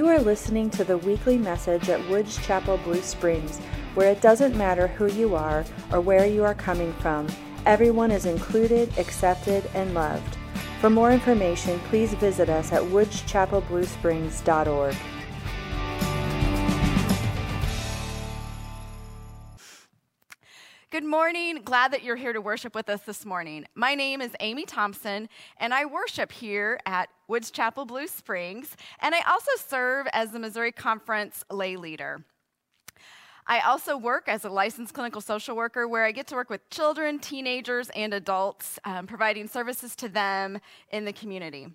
You are listening to the weekly message at Woods Chapel Blue Springs, where it doesn't matter who you are or where you are coming from, everyone is included, accepted, and loved. For more information, please visit us at woodschapelbluesprings.org. Good morning. Glad that you're here to worship with us this morning. My name is Amy Thompson, and I worship here at Woods Chapel Blue Springs, and I also serve as the Missouri Conference lay leader. I also work as a licensed clinical social worker where I get to work with children, teenagers, and adults, um, providing services to them in the community.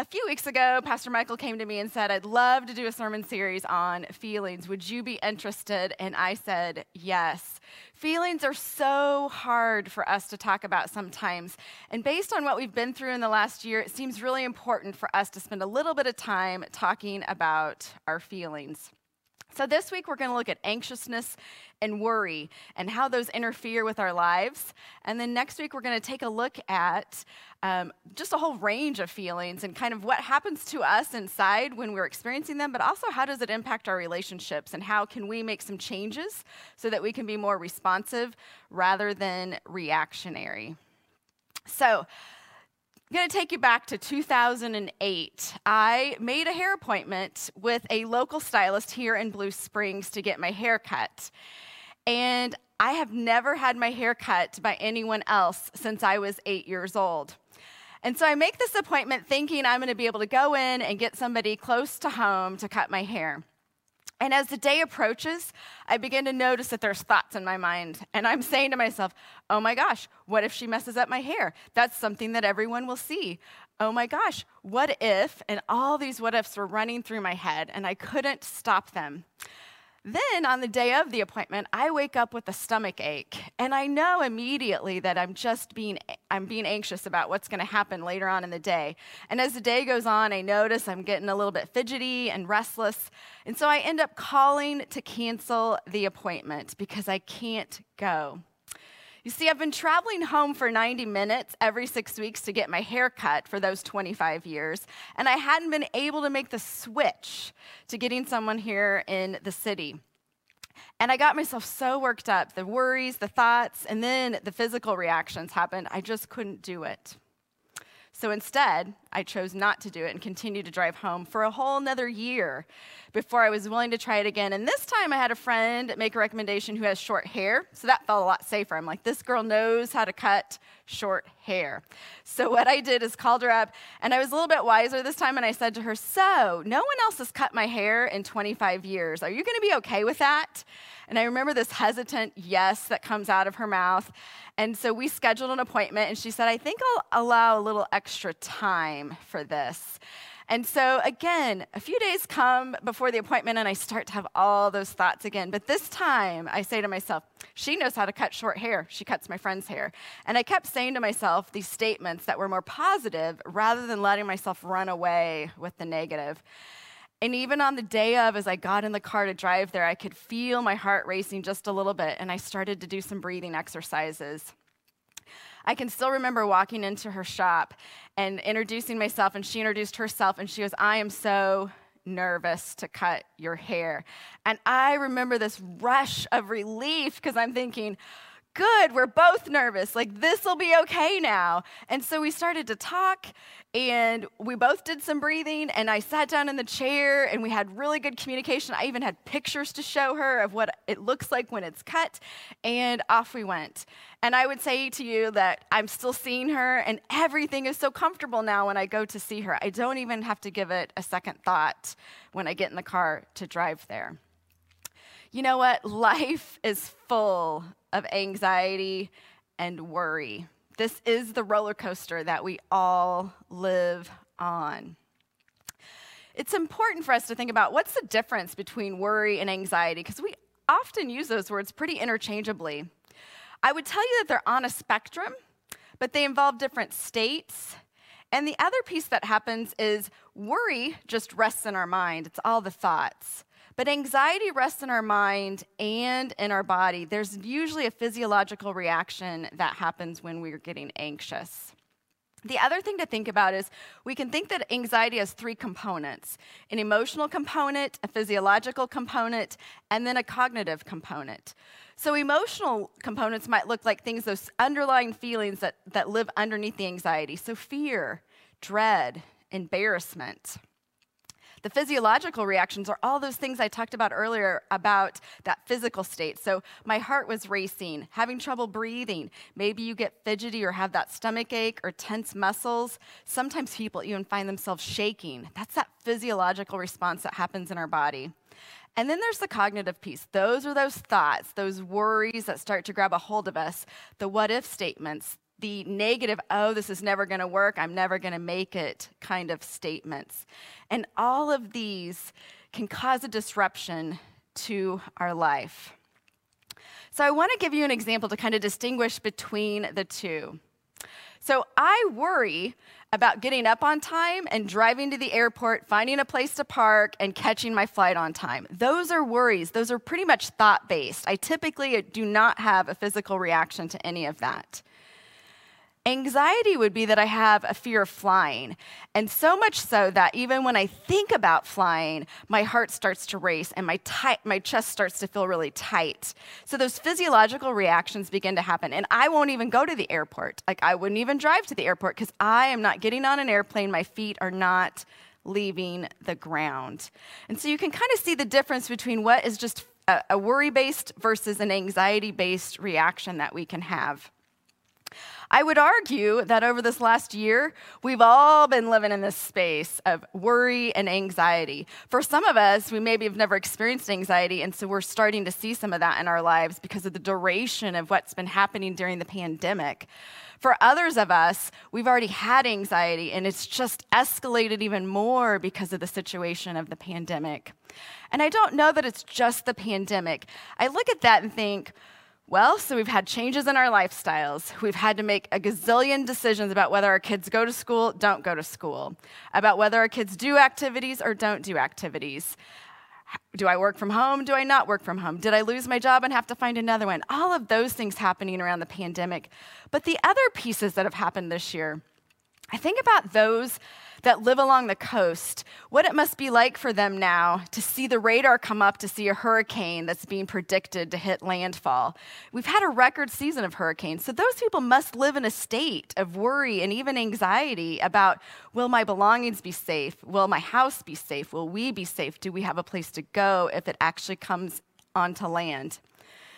A few weeks ago, Pastor Michael came to me and said, I'd love to do a sermon series on feelings. Would you be interested? And I said, yes. Feelings are so hard for us to talk about sometimes. And based on what we've been through in the last year, it seems really important for us to spend a little bit of time talking about our feelings. So, this week we're going to look at anxiousness and worry and how those interfere with our lives. And then next week we're going to take a look at um, just a whole range of feelings and kind of what happens to us inside when we're experiencing them, but also how does it impact our relationships and how can we make some changes so that we can be more responsive rather than reactionary. So, I'm going to take you back to 2008. I made a hair appointment with a local stylist here in Blue Springs to get my hair cut. And I have never had my hair cut by anyone else since I was eight years old. And so I make this appointment thinking I'm going to be able to go in and get somebody close to home to cut my hair. And as the day approaches, I begin to notice that there's thoughts in my mind. And I'm saying to myself, oh my gosh, what if she messes up my hair? That's something that everyone will see. Oh my gosh, what if? And all these what ifs were running through my head, and I couldn't stop them. Then on the day of the appointment, I wake up with a stomach ache, and I know immediately that I'm just being I'm being anxious about what's going to happen later on in the day. And as the day goes on, I notice I'm getting a little bit fidgety and restless, and so I end up calling to cancel the appointment because I can't go. You see, I've been traveling home for 90 minutes every six weeks to get my hair cut for those 25 years, and I hadn't been able to make the switch to getting someone here in the city. And I got myself so worked up the worries, the thoughts, and then the physical reactions happened. I just couldn't do it. So instead, I chose not to do it and continued to drive home for a whole another year before I was willing to try it again. And this time I had a friend make a recommendation who has short hair, so that felt a lot safer. I'm like, this girl knows how to cut short hair. So what I did is called her up, and I was a little bit wiser this time, and I said to her, So, no one else has cut my hair in 25 years. Are you going to be okay with that? And I remember this hesitant yes that comes out of her mouth. And so we scheduled an appointment, and she said, I think I'll allow a little extra time for this. And so, again, a few days come before the appointment, and I start to have all those thoughts again. But this time, I say to myself, she knows how to cut short hair. She cuts my friend's hair. And I kept saying to myself these statements that were more positive rather than letting myself run away with the negative. And even on the day of, as I got in the car to drive there, I could feel my heart racing just a little bit, and I started to do some breathing exercises. I can still remember walking into her shop and introducing myself, and she introduced herself, and she goes, I am so nervous to cut your hair. And I remember this rush of relief because I'm thinking, good, we're both nervous. Like, this will be okay now. And so we started to talk, and we both did some breathing. And I sat down in the chair, and we had really good communication. I even had pictures to show her of what it looks like when it's cut. And off we went. And I would say to you that I'm still seeing her, and everything is so comfortable now when I go to see her. I don't even have to give it a second thought when I get in the car to drive there. You know what? Life is full of anxiety and worry. This is the roller coaster that we all live on. It's important for us to think about what's the difference between worry and anxiety, because we often use those words pretty interchangeably. I would tell you that they're on a spectrum, but they involve different states. And the other piece that happens is worry just rests in our mind, it's all the thoughts. But anxiety rests in our mind and in our body. There's usually a physiological reaction that happens when we're getting anxious. The other thing to think about is we can think that anxiety has three components an emotional component, a physiological component, and then a cognitive component. So, emotional components might look like things, those underlying feelings that, that live underneath the anxiety. So, fear, dread, embarrassment. The physiological reactions are all those things I talked about earlier about that physical state. So my heart was racing, having trouble breathing. Maybe you get fidgety or have that stomach ache or tense muscles. Sometimes people even find themselves shaking. That's that physiological response that happens in our body. And then there's the cognitive piece. Those are those thoughts, those worries that start to grab a hold of us, the what if statements, the negative, oh, this is never going to work, I'm never going to make it kind of statements. And all of these can cause a disruption to our life. So I want to give you an example to kind of distinguish between the two. So I worry about getting up on time and driving to the airport, finding a place to park, and catching my flight on time. Those are worries. Those are pretty much thought based. I typically do not have a physical reaction to any of that. Anxiety would be that I have a fear of flying. And so much so that even when I think about flying, my heart starts to race and my, tight, my chest starts to feel really tight. So those physiological reactions begin to happen. And I won't even go to the airport. Like, I wouldn't even drive to the airport because I am not getting on an airplane. My feet are not leaving the ground. And so you can kind of see the difference between what is just a, a worry based versus an anxiety based reaction that we can have. I would argue that over this last year, we've all been living in this space of worry and anxiety. For some of us, we maybe have never experienced anxiety, and so we're starting to see some of that in our lives because of the duration of what's been happening during the pandemic. For others of us, we've already had anxiety, and it's just escalated even more because of the situation of the pandemic. And I don't know that it's just the pandemic. I look at that and think, well, so we've had changes in our lifestyles. We've had to make a gazillion decisions about whether our kids go to school, don't go to school, about whether our kids do activities or don't do activities. Do I work from home? Do I not work from home? Did I lose my job and have to find another one? All of those things happening around the pandemic. But the other pieces that have happened this year, I think about those that live along the coast, what it must be like for them now to see the radar come up to see a hurricane that's being predicted to hit landfall. We've had a record season of hurricanes, so those people must live in a state of worry and even anxiety about will my belongings be safe? Will my house be safe? Will we be safe? Do we have a place to go if it actually comes onto land?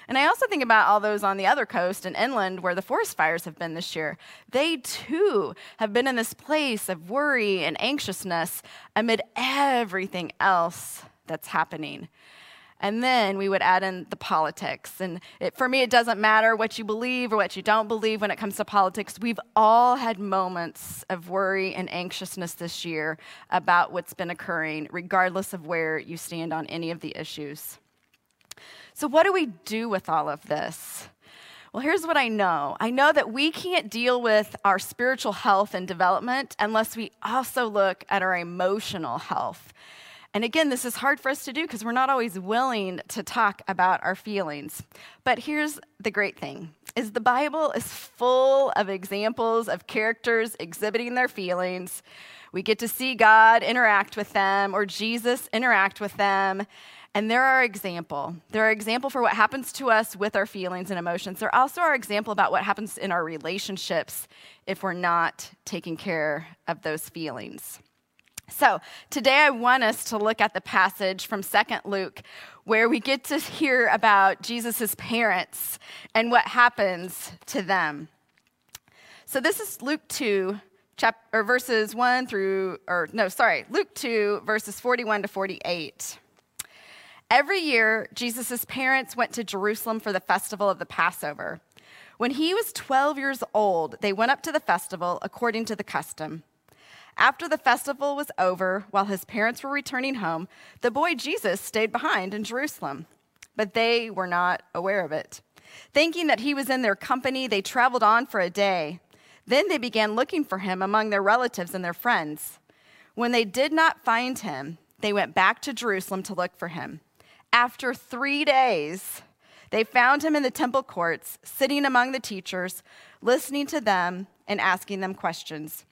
And I also think about all those on the other coast and inland where the forest fires have been this year. They too have been in this place of worry and anxiousness amid everything else that's happening. And then we would add in the politics. And it, for me, it doesn't matter what you believe or what you don't believe when it comes to politics. We've all had moments of worry and anxiousness this year about what's been occurring, regardless of where you stand on any of the issues. So, what do we do with all of this? Well, here's what I know I know that we can't deal with our spiritual health and development unless we also look at our emotional health. And again, this is hard for us to do because we're not always willing to talk about our feelings. But here's the great thing is the Bible is full of examples of characters exhibiting their feelings. We get to see God interact with them or Jesus interact with them. And they're our example. They're our example for what happens to us with our feelings and emotions. They're also our example about what happens in our relationships if we're not taking care of those feelings. So, today I want us to look at the passage from 2nd Luke where we get to hear about Jesus' parents and what happens to them. So, this is Luke 2, chap- or verses 1 through, or no, sorry, Luke 2, verses 41 to 48. Every year, Jesus' parents went to Jerusalem for the festival of the Passover. When he was 12 years old, they went up to the festival according to the custom. After the festival was over, while his parents were returning home, the boy Jesus stayed behind in Jerusalem. But they were not aware of it. Thinking that he was in their company, they traveled on for a day. Then they began looking for him among their relatives and their friends. When they did not find him, they went back to Jerusalem to look for him. After three days, They found him in the temple courts, sitting among the teachers, listening to them and asking them questions.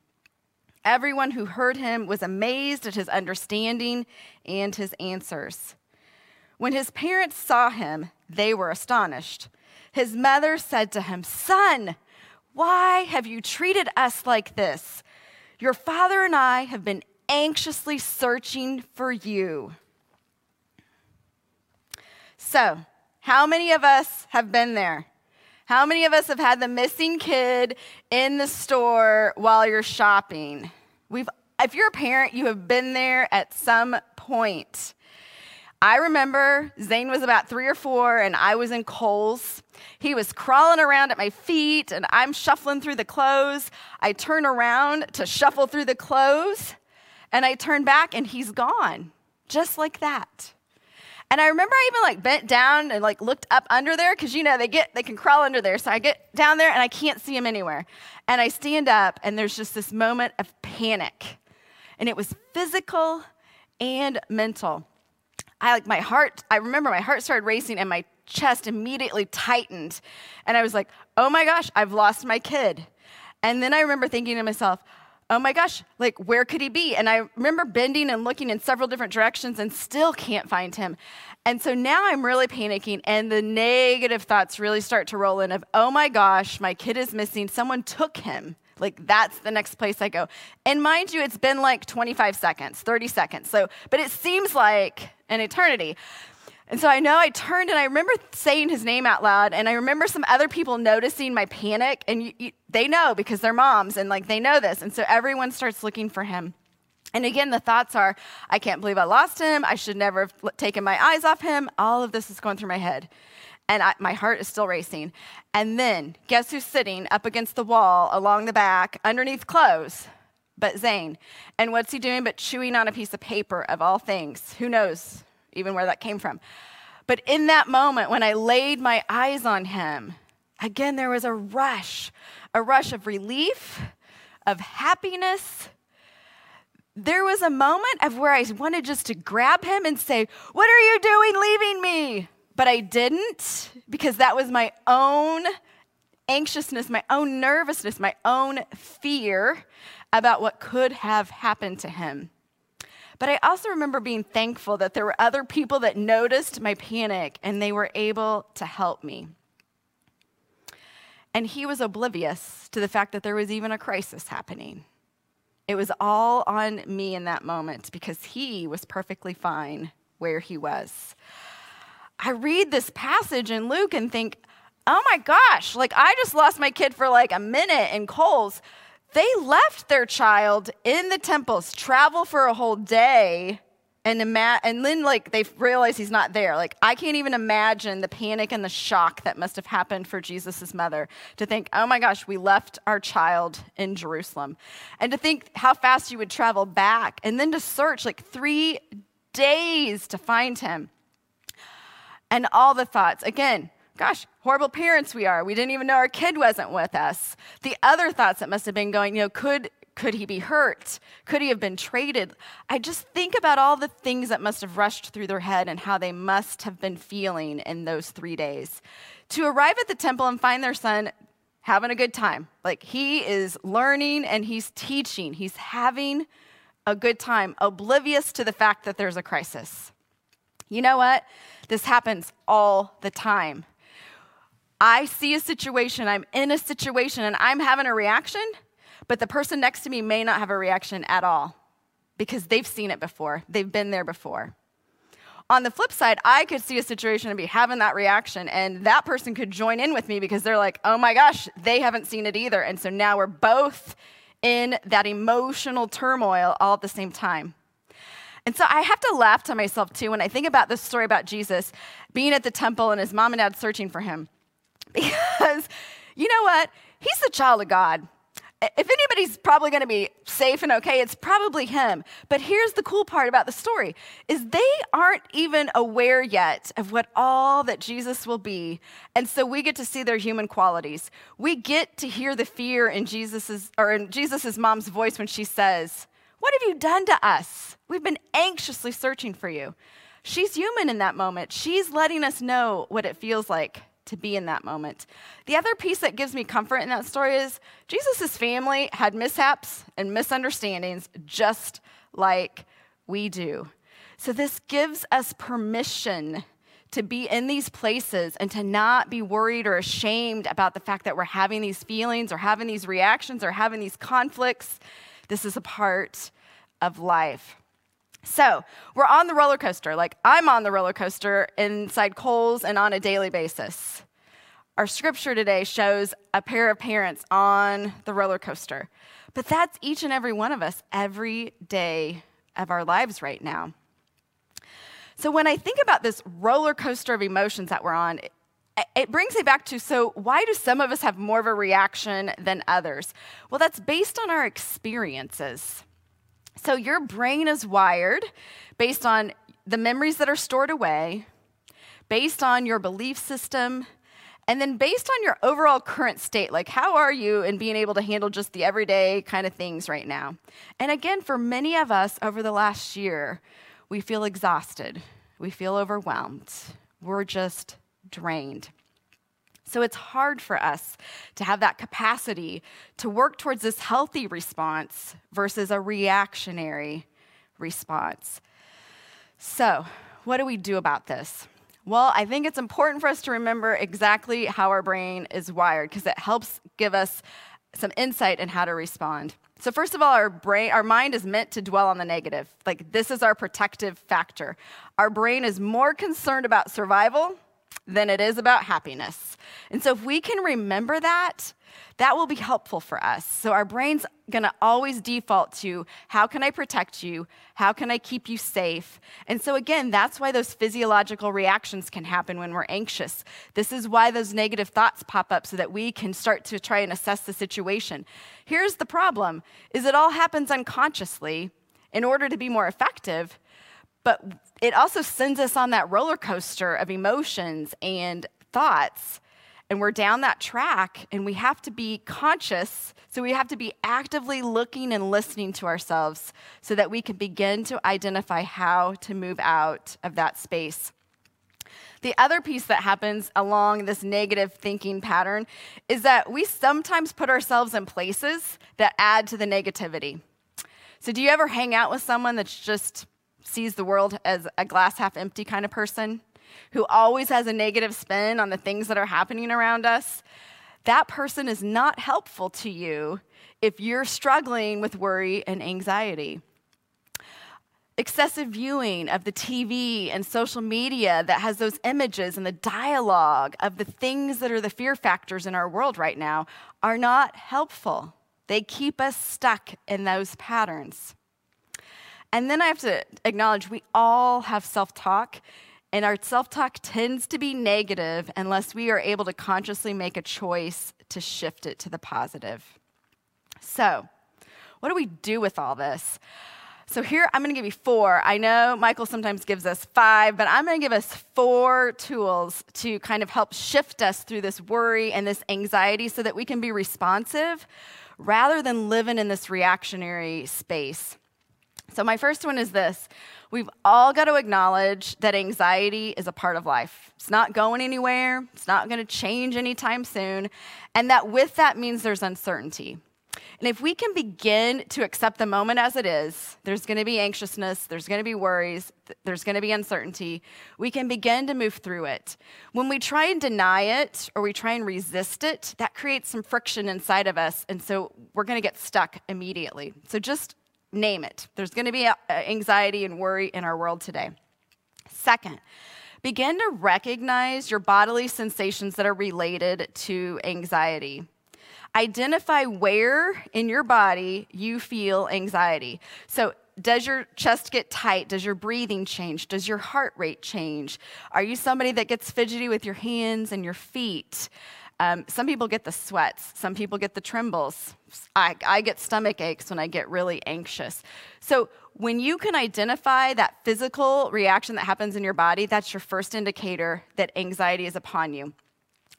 Everyone who heard him was amazed at his understanding and his answers. When his parents saw him, they were astonished. His mother said to him, Son, why have you treated us like this? Your father and I have been anxiously searching for you. So, how many of us have been there? How many of us have had the missing kid in the store while you're shopping? We've, if you're a parent, you have been there at some point. I remember Zane was about three or four, and I was in Kohl's. He was crawling around at my feet, and I'm shuffling through the clothes. I turn around to shuffle through the clothes, and I turn back, and he's gone, just like that. And I remember I even like bent down and like looked up under there because you know they get they can crawl under there. So I get down there and I can't see him anywhere. And I stand up and there's just this moment of panic. And it was physical and mental. I like my heart, I remember my heart started racing and my chest immediately tightened. And I was like, oh my gosh, I've lost my kid. And then I remember thinking to myself, oh my gosh, like where could he be? And I remember bending and looking in several different directions and still can't find him. And so now I'm really panicking, and the negative thoughts really start to roll in of, oh my gosh, my kid is missing. Someone took him. Like that's the next place I go. And mind you, it's been like 25 seconds, 30 seconds. So, but it seems like an eternity. And so I know I turned and I remember saying his name out loud, and I remember some other people noticing my panic, and you, you, they know because they're moms and like they know this. And so everyone starts looking for him. And again, the thoughts are, I can't believe I lost him. I should never have taken my eyes off him. All of this is going through my head and I, my heart is still racing. And then, guess who's sitting up against the wall along the back underneath clothes? But Zane. And what's he doing but chewing on a piece of paper of all things? Who knows even where that came from? But in that moment, when I laid my eyes on him, again, there was a rush, a rush of relief, of happiness. There was a moment of where I wanted just to grab him and say, What are you doing leaving me? But I didn't because that was my own anxiousness, my own nervousness, my own fear about what could have happened to him. But I also remember being thankful that there were other people that noticed my panic and they were able to help me. And he was oblivious to the fact that there was even a crisis happening. It was all on me in that moment because he was perfectly fine where he was. I read this passage in Luke and think, oh my gosh, like I just lost my kid for like a minute in Kohl's. They left their child in the temples, travel for a whole day, and, ima- and then like they realize he's not there. Like I can't even imagine the panic and the shock that must have happened for Jesus' mother to think, oh my gosh, we left our child in Jerusalem. And to think how fast you would travel back and then to search like three days to find him and all the thoughts. Again, gosh, horrible parents we are. We didn't even know our kid wasn't with us. The other thoughts that must have been going, you know, could could he be hurt? Could he have been traded? I just think about all the things that must have rushed through their head and how they must have been feeling in those three days. To arrive at the temple and find their son having a good time. Like he is learning and he's teaching, he's having a good time, oblivious to the fact that there's a crisis. You know what? This happens all the time. I see a situation, I'm in a situation, and I'm having a reaction, but the person next to me may not have a reaction at all because they've seen it before, they've been there before. On the flip side, I could see a situation and be having that reaction, and that person could join in with me because they're like, oh my gosh, they haven't seen it either. And so now we're both in that emotional turmoil all at the same time. And so I have to laugh to myself too when I think about this story about Jesus being at the temple and his mom and dad searching for him. Because you know what? He's the child of God. If anybody's probably going to be safe and okay, it's probably him. But here's the cool part about the story is they aren't even aware yet of what all that Jesus will be. And so we get to see their human qualities. We get to hear the fear in Jesus's or in Jesus's mom's voice when she says, "What have you done to us?" We've been anxiously searching for you. She's human in that moment. She's letting us know what it feels like to be in that moment. The other piece that gives me comfort in that story is Jesus' family had mishaps and misunderstandings just like we do. So, this gives us permission to be in these places and to not be worried or ashamed about the fact that we're having these feelings or having these reactions or having these conflicts. This is a part of life. So, we're on the roller coaster. Like, I'm on the roller coaster inside Kohl's and on a daily basis. Our scripture today shows a pair of parents on the roller coaster. But that's each and every one of us every day of our lives right now. So, when I think about this roller coaster of emotions that we're on, it brings me back to so, why do some of us have more of a reaction than others? Well, that's based on our experiences. So, your brain is wired based on the memories that are stored away, based on your belief system, and then based on your overall current state. Like, how are you in being able to handle just the everyday kind of things right now? And again, for many of us over the last year, we feel exhausted, we feel overwhelmed, we're just drained. So it's hard for us to have that capacity to work towards this healthy response versus a reactionary response. So, what do we do about this? Well, I think it's important for us to remember exactly how our brain is wired because it helps give us some insight in how to respond. So first of all, our brain, our mind is meant to dwell on the negative. Like this is our protective factor. Our brain is more concerned about survival than it is about happiness. And so if we can remember that, that will be helpful for us. So our brain's going to always default to how can I protect you? How can I keep you safe? And so again, that's why those physiological reactions can happen when we're anxious. This is why those negative thoughts pop up so that we can start to try and assess the situation. Here's the problem is it all happens unconsciously in order to be more effective, but it also sends us on that roller coaster of emotions and thoughts. And we're down that track and we have to be conscious so we have to be actively looking and listening to ourselves so that we can begin to identify how to move out of that space. The other piece that happens along this negative thinking pattern is that we sometimes put ourselves in places that add to the negativity. So do you ever hang out with someone that's just sees the world as a glass half empty kind of person who always has a negative spin on the things that are happening around us, that person is not helpful to you if you're struggling with worry and anxiety. Excessive viewing of the TV and social media that has those images and the dialogue of the things that are the fear factors in our world right now are not helpful. They keep us stuck in those patterns. And then I have to acknowledge we all have self talk, and our self talk tends to be negative unless we are able to consciously make a choice to shift it to the positive. So, what do we do with all this? So, here I'm to give you four. I know Michael sometimes gives us five, but I'm to give us four tools to kind of help shift us through this worry and this anxiety so that we can be responsive rather than living in this reactionary space. So, my first one is this we've all got to acknowledge that anxiety is a part of life. It's not going anywhere, it's not going to change anytime soon, and that with that means there's uncertainty. And if we can begin to accept the moment as it is, there's going to be anxiousness, there's going to be worries, there's going to be uncertainty. We can begin to move through it. When we try and deny it or we try and resist it, that creates some friction inside of us. And so we're going to get stuck immediately. So just name it. There's going to be uh, anxiety and worry in our world today. Second, begin to recognize your bodily sensations that are related to anxiety. Identify where in your body you feel anxiety. So, does your chest get tight? Does your breathing change? Does your heart rate change? Are you somebody that gets fidgety with your hands and your feet? Um, some people get the sweats, some people get the trembles. I, I get stomach aches when I get really anxious. So, when you can identify that physical reaction that happens in your body, that's your first indicator that anxiety is upon you.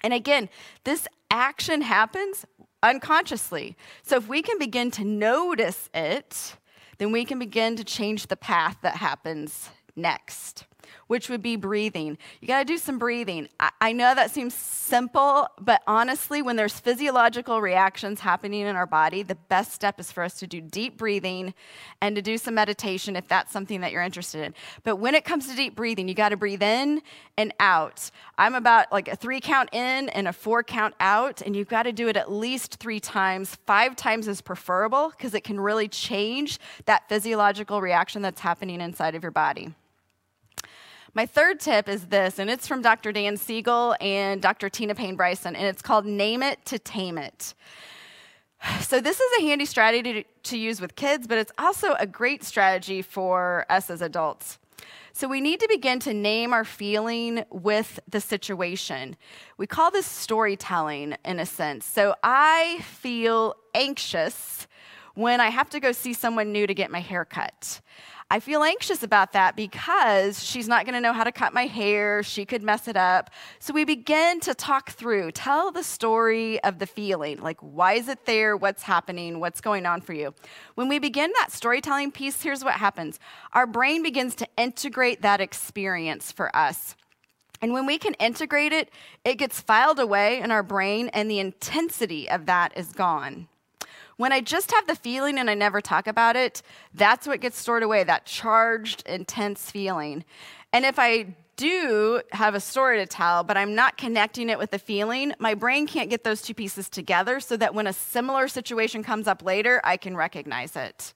And again, this action happens unconsciously. So, if we can begin to notice it, then we can begin to change the path that happens next. Which would be breathing. You got to do some breathing. I, I, know that seems simple, but honestly, when there's physiological reactions happening in our body, the best step is for us to do deep breathing and to do some meditation if that's something that you're interested in. But when it comes to deep breathing, you got to breathe in and out. I'm about like a three count in and a four count out, and you've got to do it at least three times. Five times is preferable because it can really change that physiological reaction that's happening inside of your body. My third tip is this, and it's from Dr. Dan Siegel and Dr. Tina Payne Bryson, and it's called Name It to Tame It. So, this is a handy strategy to, use with kids, but it's also a great strategy for us as adults. So, we need to begin to name our feeling with the situation. We call this storytelling in a sense. So, I feel anxious when I have to go see someone new to get my hair cut. I feel anxious about that because she's not going to know how to cut my hair. She could mess it up. So we begin to talk through, tell the story of the feeling. Like, why is it there? What's happening? What's going on for you? When we begin that storytelling piece, here's what happens our brain begins to integrate that experience for us. And when we can integrate it, it gets filed away in our brain, and the intensity of that is gone. When I just have the feeling and I never talk about it, that's what gets stored away, that charged, intense feeling. And if I do have a story to tell, but I'm not connecting it with the feeling, my brain can't get those two pieces together so that when a similar situation comes up later, I can recognize it.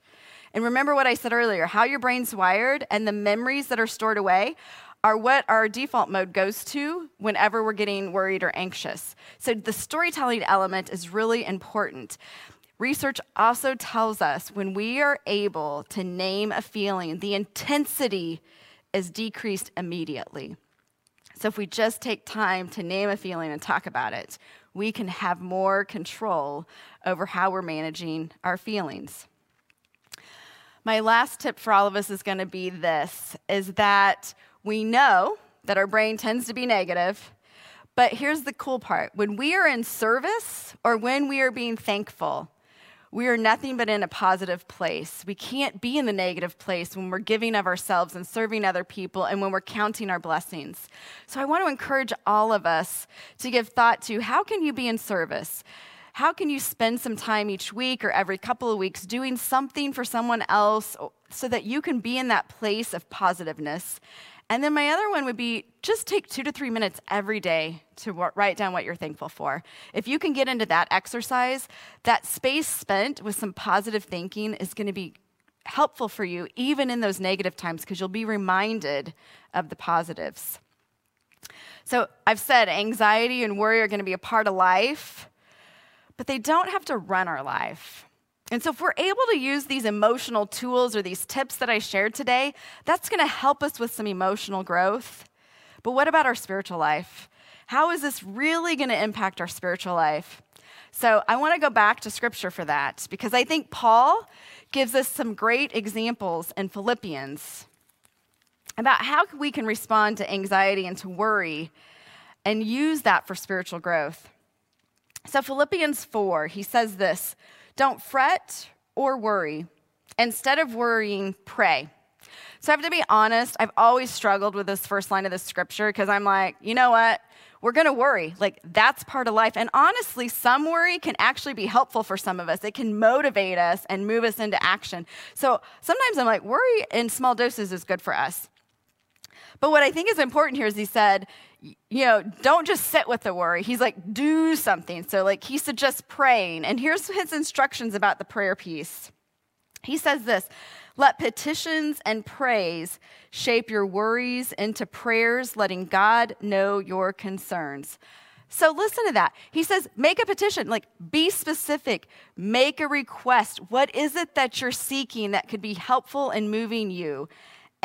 And remember what I said earlier how your brain's wired and the memories that are stored away are what our default mode goes to whenever we're getting worried or anxious. So the storytelling element is really important. Research also tells us when we are able to name a feeling, the intensity is decreased immediately. So, if we just take time to name a feeling and talk about it, we can have more control over how we're managing our feelings. My last tip for all of us is going to be this is that we know that our brain tends to be negative, but here's the cool part. When we are in service or when we are being thankful, we are nothing but in a positive place. We can't be in the negative place when we're giving of ourselves and serving other people and when we're counting our blessings. So I want to encourage all of us to give thought to how can you be in service? How can you spend some time each week or every couple of weeks doing something for someone else so that you can be in that place of positiveness and then my other one would be just take two to three minutes every day to write down what you're thankful for. If you can get into that exercise, that space spent with some positive thinking is going to be helpful for you, even in those negative times, because you'll be reminded of the positives. So I've said anxiety and worry are going to be a part of life, but they don't have to run our life. And so, if we're able to use these emotional tools or these tips that I shared today, that's going to help us with some emotional growth. But what about our spiritual life? How is this really going to impact our spiritual life? So, I want to go back to scripture for that because I think Paul gives us some great examples in Philippians about how we can respond to anxiety and to worry and use that for spiritual growth. So, Philippians 4, he says this don't fret or worry. Instead of worrying, pray. So I have to be honest, I've always struggled with this first line of the scripture because I'm like, you know what? We're going to worry. Like, that's part of life. And honestly, some worry can actually be helpful for some of us. It can motivate us and move us into action. So sometimes I'm like, worry in small doses is good for us. But what I think is important here is he said, you know, don't just sit with the worry. He's like, do something. So, like, he suggests praying. And here's his instructions about the prayer piece. He says this let petitions and praise shape your worries into prayers, letting God know your concerns. So listen to that. He says, make a petition, like be specific, make a request. What is it that you're seeking that could be helpful in moving you?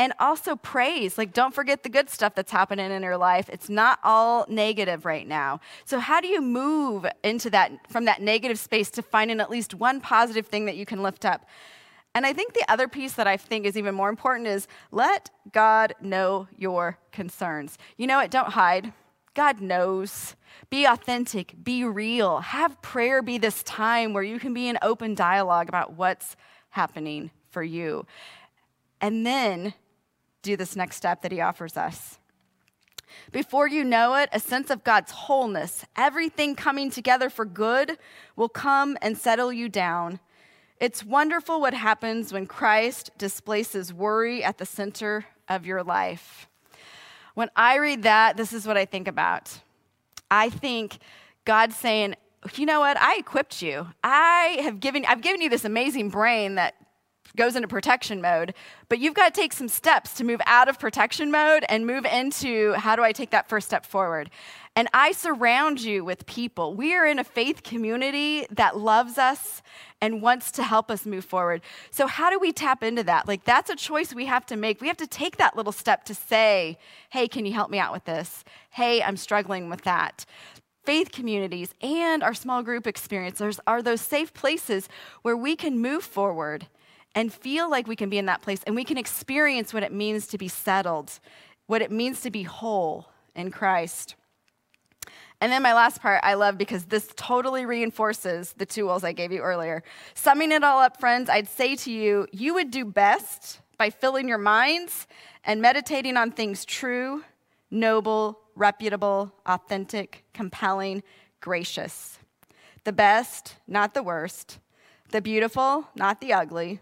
And also praise. Like, don't forget the good stuff that's happening in your life. It's not all negative right now. So, how do you move into that from that negative space to finding at least one positive thing that you can lift up? And I think the other piece that I think is even more important is let God know your concerns. You know what? Don't hide. God knows. Be authentic, be real. Have prayer be this time where you can be in open dialogue about what's happening for you. And then do this next step that He offers us. Before you know it, a sense of God's wholeness, everything coming together for good, will come and settle you down. It's wonderful what happens when Christ displaces worry at the center of your life. When I read that, this is what I think about. I think God's saying, you know what? I equipped you. I have given I've given you this amazing brain that goes into protection mode, but you've got to take some steps to move out of protection mode and move into how do I take that first step forward? And I surround you with people. We are in a faith community that loves us and wants to help us move forward. So, how do we tap into that? Like, that's a choice we have to make. We have to take that little step to say, hey, can you help me out with this? Hey, I'm struggling with that faith communities and our small group experiences are those safe places where we can move forward and feel like we can be in that place and we can experience what it means to be settled, what it means to be whole in Christ. And then my last part I love because this totally reinforces the tools I gave you earlier. Summing it all up, friends, I'd say to you, you would do best by filling your minds and meditating on things true, noble, reputable, authentic, compelling, gracious. The best, not the worst. The beautiful, not the ugly.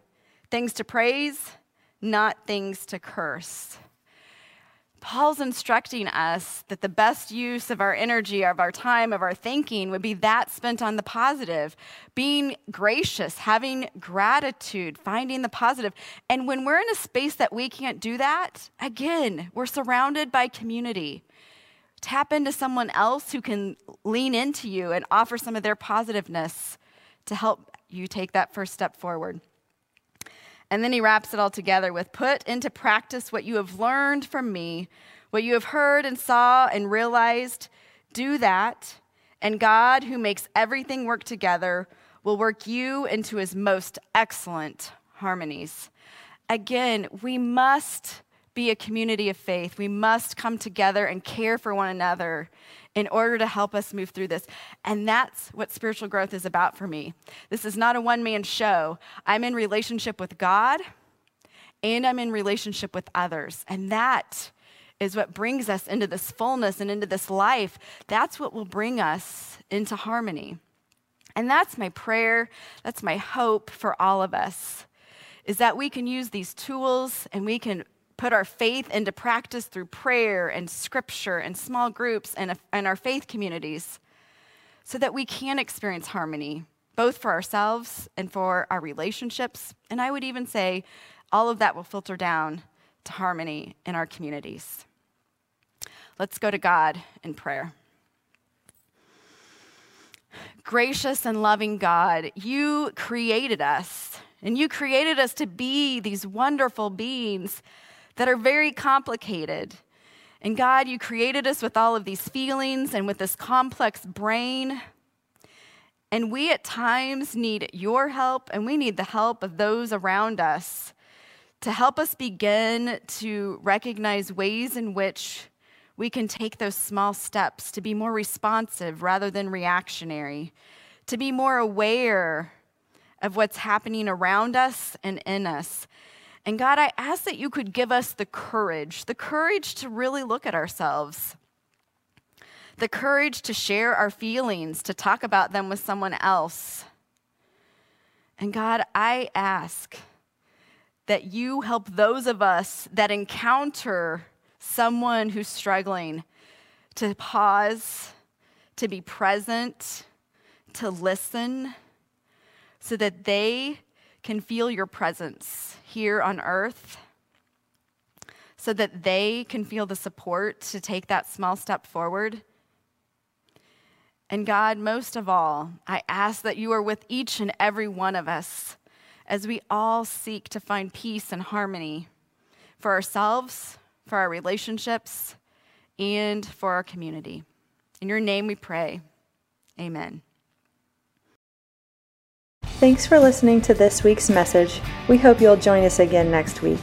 Things to praise, not things to curse. Paul's instructing us that the best use of our energy, of our time, of our thinking would be that spent on the positive, being gracious, having gratitude, finding the positive. And when we're in a space that we can't do that, again, we're surrounded by community. Tap into someone else who can lean into you and offer some of their positiveness to help you take that first step forward. And then he wraps it all together with put into practice what you have learned from me, what you have heard and saw and realized. Do that, and God, who makes everything work together, will work you into his most excellent harmonies. Again, we must be a community of faith. We must come together and care for one another in order to help us move through this. And that's what spiritual growth is about for me. This is not a one man show. I'm in relationship with God and I'm in relationship with others. And that is what brings us into this fullness and into this life. That's what will bring us into harmony. And that's my prayer. That's my hope for all of us is that we can use these tools and we can put our faith into practice through prayer and scripture and small groups and, and our faith communities so that we can experience harmony, both for ourselves and for our relationships. And I would even say all of that will filter down to harmony in our communities. Let's go to God in prayer. Gracious and loving God, you created us, and you created us to be these wonderful beings that are very complicated. And God, you created us with all of these feelings and with this complex brain. And we at times need your help, and we need the help of those around us to help us begin to recognize ways in which we can take those small steps to be more responsive rather than reactionary, to be more aware of what's happening around us and in us, and God, I ask that you could give us the courage, the courage to really look at ourselves, the courage to share our feelings, to talk about them with someone else. And God, I ask that you help those of us that encounter someone who's struggling to pause, to be present, to listen, so that they can feel your presence here on earth so that they can feel the support to take that small step forward. And God, most of all, I ask that you are with each and every one of us as we all seek to find peace and harmony for ourselves, for our relationships, and for our community. In your name we pray. Amen. Thanks for listening to this week's message. We hope you'll join us again next week.